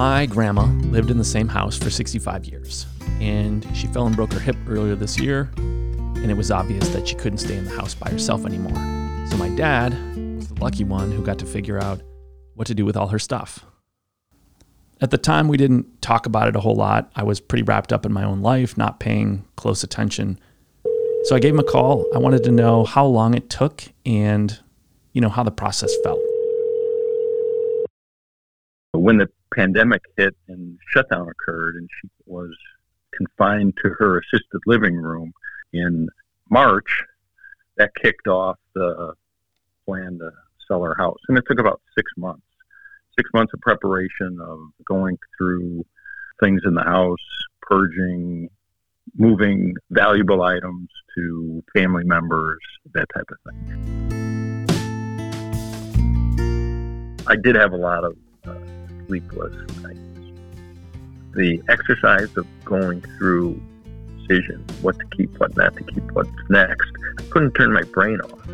My grandma lived in the same house for 65 years, and she fell and broke her hip earlier this year, and it was obvious that she couldn't stay in the house by herself anymore. So my dad was the lucky one who got to figure out what to do with all her stuff. At the time, we didn't talk about it a whole lot. I was pretty wrapped up in my own life, not paying close attention. So I gave him a call. I wanted to know how long it took and, you know, how the process felt. When the pandemic hit and shutdown occurred, and she was confined to her assisted living room in March, that kicked off the plan to sell her house. And it took about six months six months of preparation of going through things in the house, purging, moving valuable items to family members, that type of thing. I did have a lot of sleepless nights. The exercise of going through decisions, what to keep, what not to keep, what's next, I couldn't turn my brain off.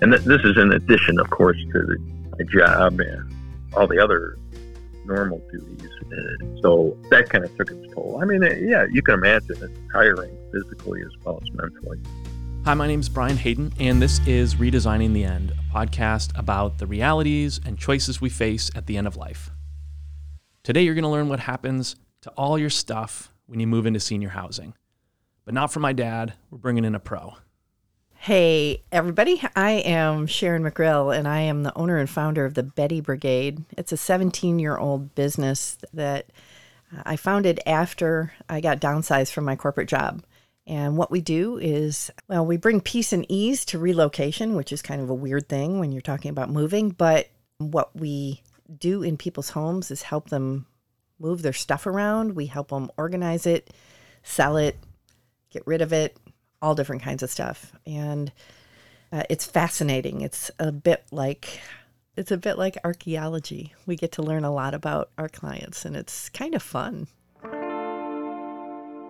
And th- this is in addition, of course, to the, my job and all the other normal duties. So that kind of took its toll. I mean, yeah, you can imagine it's tiring physically as well as mentally. Hi, my name is Brian Hayden, and this is Redesigning the End, a podcast about the realities and choices we face at the end of life. Today, you're going to learn what happens to all your stuff when you move into senior housing. But not for my dad, we're bringing in a pro. Hey, everybody. I am Sharon McRill, and I am the owner and founder of the Betty Brigade. It's a 17 year old business that I founded after I got downsized from my corporate job. And what we do is, well, we bring peace and ease to relocation, which is kind of a weird thing when you're talking about moving. But what we do in people's homes is help them move their stuff around. We help them organize it, sell it, get rid of it, all different kinds of stuff. And uh, it's fascinating. It's a bit like it's a bit like archaeology. We get to learn a lot about our clients and it's kind of fun.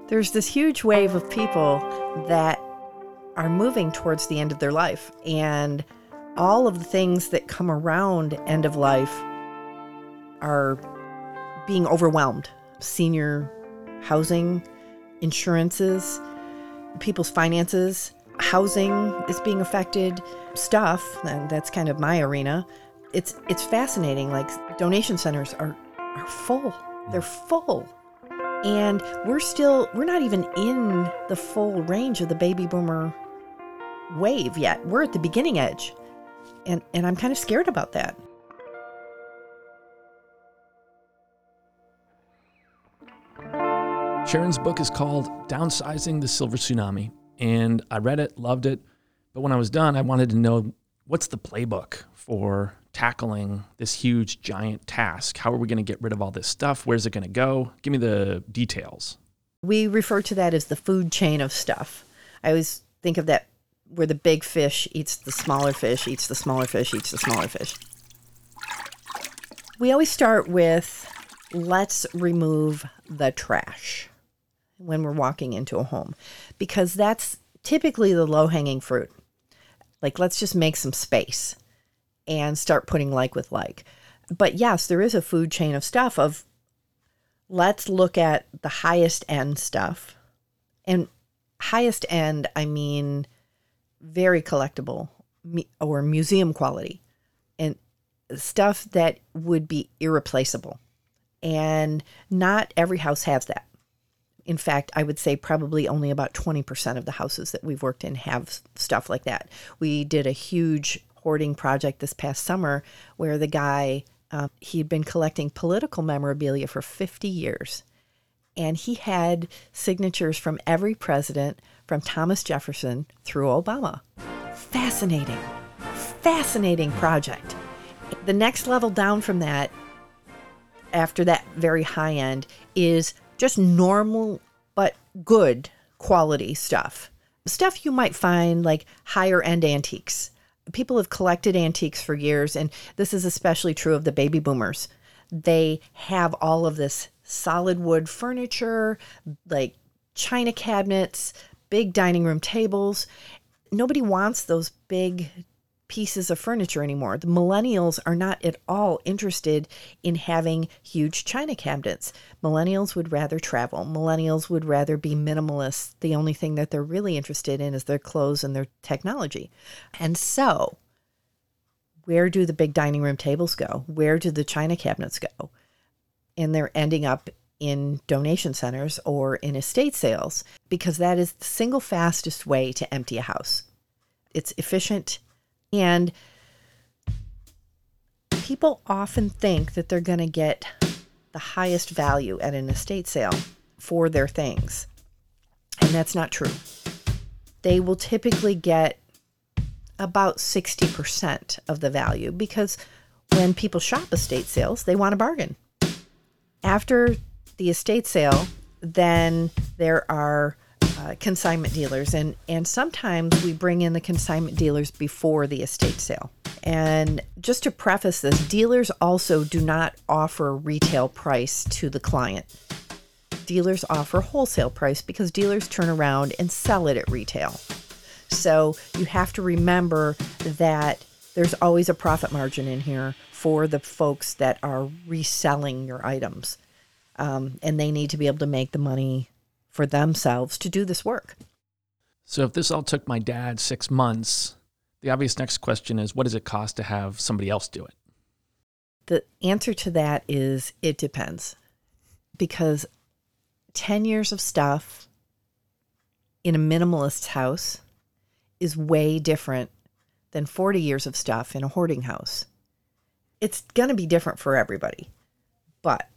There's this huge wave of people that are moving towards the end of their life and all of the things that come around end of life are being overwhelmed. Senior housing, insurances, people's finances, housing is being affected, stuff, and that's kind of my arena. It's it's fascinating. Like donation centers are are full. They're full. And we're still we're not even in the full range of the baby boomer wave yet. We're at the beginning edge. And and I'm kind of scared about that. Sharon's book is called Downsizing the Silver Tsunami, and I read it, loved it. But when I was done, I wanted to know what's the playbook for tackling this huge, giant task? How are we going to get rid of all this stuff? Where's it going to go? Give me the details. We refer to that as the food chain of stuff. I always think of that where the big fish eats the smaller fish, eats the smaller fish, eats the smaller fish. We always start with let's remove the trash when we're walking into a home because that's typically the low hanging fruit. Like, let's just make some space and start putting like with like. But yes, there is a food chain of stuff of let's look at the highest end stuff. And highest end, I mean very collectible or museum quality and stuff that would be irreplaceable. And not every house has that. In fact, I would say probably only about 20% of the houses that we've worked in have stuff like that. We did a huge project this past summer where the guy, uh, he'd been collecting political memorabilia for 50 years. And he had signatures from every president, from Thomas Jefferson through Obama. Fascinating, fascinating project. The next level down from that, after that very high end, is just normal but good quality stuff. Stuff you might find like higher end antiques. People have collected antiques for years, and this is especially true of the baby boomers. They have all of this solid wood furniture, like china cabinets, big dining room tables. Nobody wants those big pieces of furniture anymore. The millennials are not at all interested in having huge china cabinets. Millennials would rather travel. Millennials would rather be minimalists. The only thing that they're really interested in is their clothes and their technology. And so, where do the big dining room tables go? Where do the china cabinets go? And they're ending up in donation centers or in estate sales because that is the single fastest way to empty a house. It's efficient and people often think that they're going to get the highest value at an estate sale for their things. And that's not true. They will typically get about 60% of the value because when people shop estate sales, they want a bargain. After the estate sale, then there are uh, consignment dealers, and and sometimes we bring in the consignment dealers before the estate sale. And just to preface this, dealers also do not offer retail price to the client. Dealers offer wholesale price because dealers turn around and sell it at retail. So you have to remember that there's always a profit margin in here for the folks that are reselling your items. Um, and they need to be able to make the money for themselves to do this work. So, if this all took my dad six months, the obvious next question is what does it cost to have somebody else do it? The answer to that is it depends. Because 10 years of stuff in a minimalist house is way different than 40 years of stuff in a hoarding house. It's going to be different for everybody. But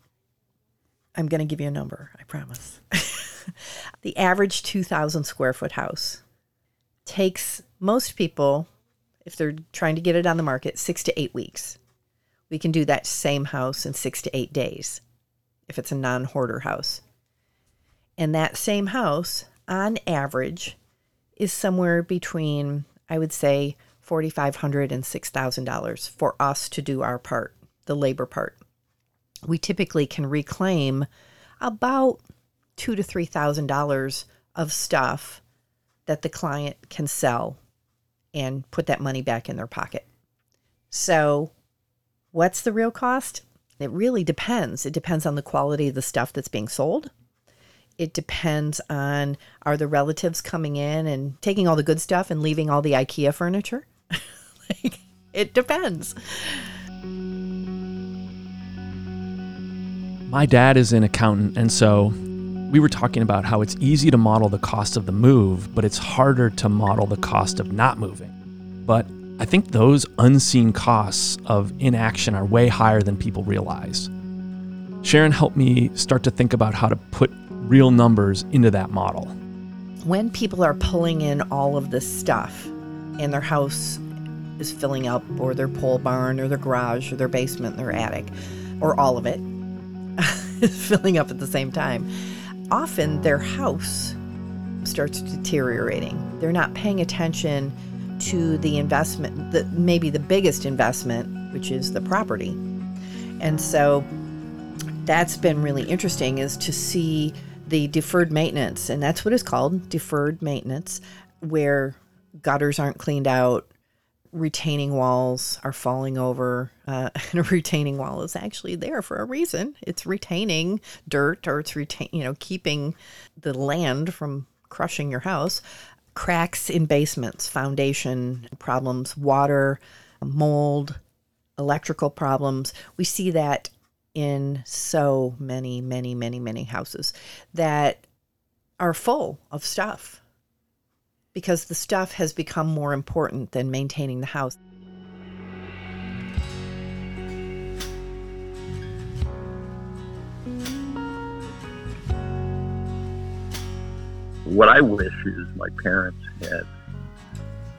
I'm going to give you a number, I promise. the average 2,000 square foot house takes most people, if they're trying to get it on the market, six to eight weeks. We can do that same house in six to eight days if it's a non hoarder house. And that same house, on average, is somewhere between, I would say, $4,500 and $6,000 for us to do our part, the labor part. We typically can reclaim about two to three thousand dollars of stuff that the client can sell and put that money back in their pocket. So, what's the real cost? It really depends. It depends on the quality of the stuff that's being sold. It depends on are the relatives coming in and taking all the good stuff and leaving all the IKEA furniture? like, it depends. My dad is an accountant, and so we were talking about how it's easy to model the cost of the move, but it's harder to model the cost of not moving. But I think those unseen costs of inaction are way higher than people realize. Sharon helped me start to think about how to put real numbers into that model. When people are pulling in all of this stuff and their house is filling up, or their pole barn, or their garage, or their basement, their attic, or all of it filling up at the same time, often their house starts deteriorating. They're not paying attention to the investment, that maybe the biggest investment, which is the property. And so that's been really interesting is to see the deferred maintenance, and that's what it's called, deferred maintenance, where gutters aren't cleaned out, retaining walls are falling over. Uh, and a retaining wall is actually there for a reason. It's retaining dirt or it's retain, you know, keeping the land from crushing your house. Cracks in basements, foundation problems, water, mold, electrical problems. We see that in so many, many, many, many houses that are full of stuff because the stuff has become more important than maintaining the house. What I wish is my parents had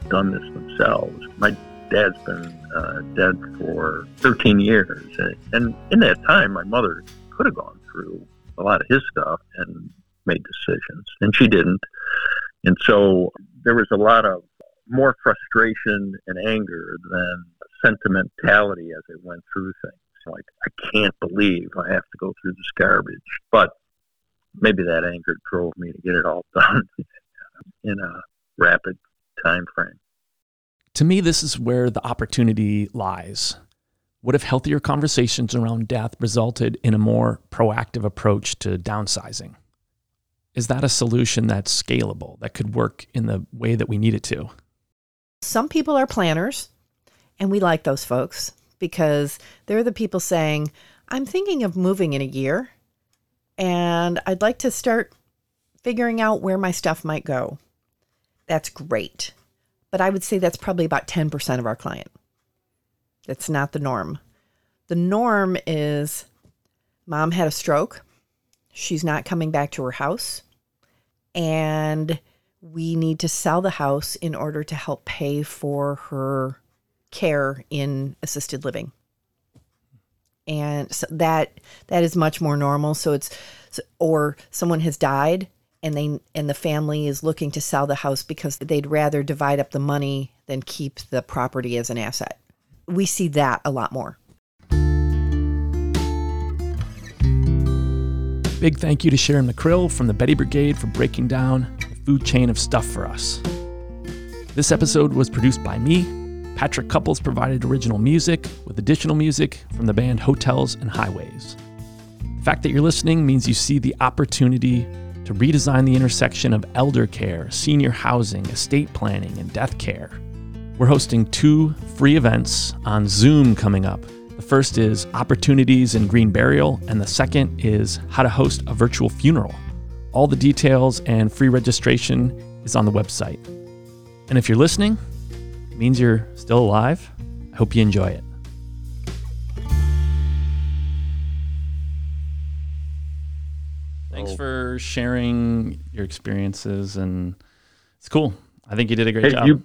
done this themselves. My dad's been uh, dead for 13 years, and in that time, my mother could have gone through a lot of his stuff and made decisions, and she didn't. And so there was a lot of more frustration and anger than sentimentality as I went through things. Like, I can't believe I have to go through this garbage. But maybe that anger drove me to get it all done in a rapid time frame. To me, this is where the opportunity lies. What if healthier conversations around death resulted in a more proactive approach to downsizing? Is that a solution that's scalable, that could work in the way that we need it to? Some people are planners, and we like those folks because they're the people saying, I'm thinking of moving in a year, and I'd like to start figuring out where my stuff might go. That's great. But I would say that's probably about 10% of our client. That's not the norm. The norm is mom had a stroke. She's not coming back to her house. And we need to sell the house in order to help pay for her care in assisted living. And so that that is much more normal. So it's or someone has died and they and the family is looking to sell the house because they'd rather divide up the money than keep the property as an asset. We see that a lot more. Big thank you to Sharon McRill from the Betty Brigade for breaking down the food chain of stuff for us. This episode was produced by me. Patrick Couples provided original music with additional music from the band Hotels and Highways. The fact that you're listening means you see the opportunity to redesign the intersection of elder care, senior housing, estate planning, and death care. We're hosting two free events on Zoom coming up. The first is Opportunities in Green Burial, and the second is How to Host a Virtual Funeral. All the details and free registration is on the website. And if you're listening, it means you're still alive. I hope you enjoy it. Thanks Oh. for sharing your experiences, and it's cool. I think you did a great Hey, job. you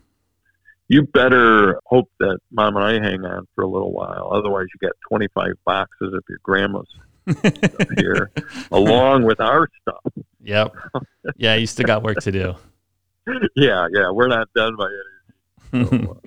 you better hope that mom and I hang on for a little while. Otherwise, you get 25 boxes of your grandma's here, along with our stuff. yep. Yeah, you still got work to do. Yeah, yeah, we're not done by any. So, uh,